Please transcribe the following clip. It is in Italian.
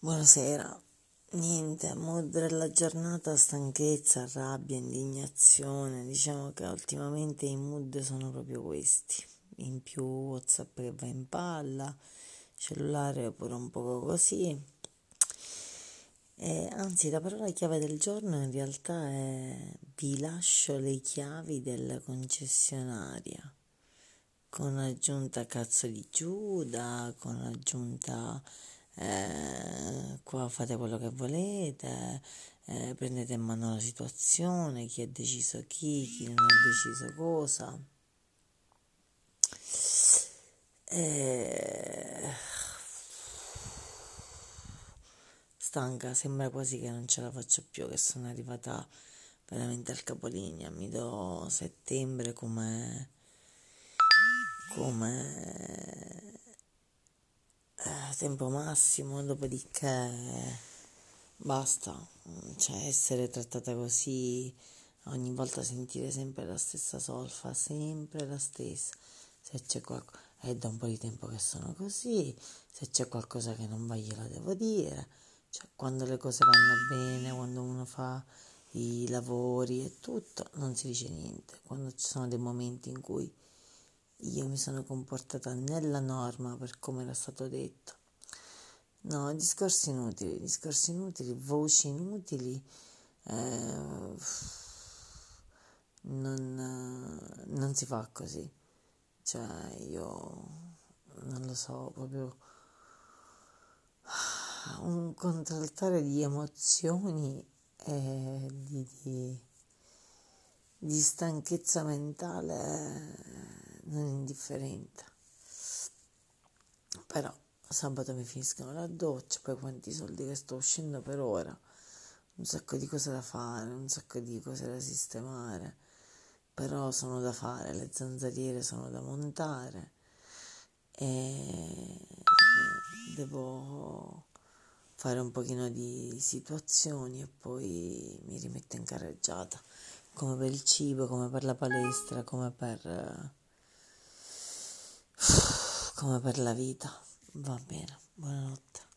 Buonasera. Niente, mood della giornata, stanchezza, rabbia, indignazione. Diciamo che ultimamente i mood sono proprio questi. In più WhatsApp che va in palla, cellulare pure un poco così. E, anzi, la parola chiave del giorno in realtà è vi lascio le chiavi della concessionaria. Con aggiunta cazzo di Giuda, con aggiunta eh, qua fate quello che volete, eh, prendete in mano la situazione, chi ha deciso chi, chi non ha deciso cosa. Eh, stanca, sembra quasi che non ce la faccio più, che sono arrivata veramente al capolinea, mi do settembre come come tempo massimo, dopodiché basta, cioè essere trattata così, ogni volta sentire sempre la stessa solfa, sempre la stessa, se c'è qualcosa, è da un po' di tempo che sono così, se c'è qualcosa che non va glielo devo dire, cioè quando le cose vanno bene, quando uno fa i lavori e tutto, non si dice niente, quando ci sono dei momenti in cui io mi sono comportata nella norma per come era stato detto No, discorsi inutili, discorsi inutili, voci inutili. Eh, non, non si fa così. Cioè, io non lo so, proprio un contraltare di emozioni e di, di, di stanchezza mentale non indifferente. Però Sabato mi finiscono la doccia, poi quanti soldi che sto uscendo per ora, un sacco di cose da fare, un sacco di cose da sistemare, però sono da fare, le zanzariere sono da montare. E devo fare un pochino di situazioni e poi mi rimetto in carreggiata, come per il cibo, come per la palestra, come per, come per la vita. Va bene, buonanotte.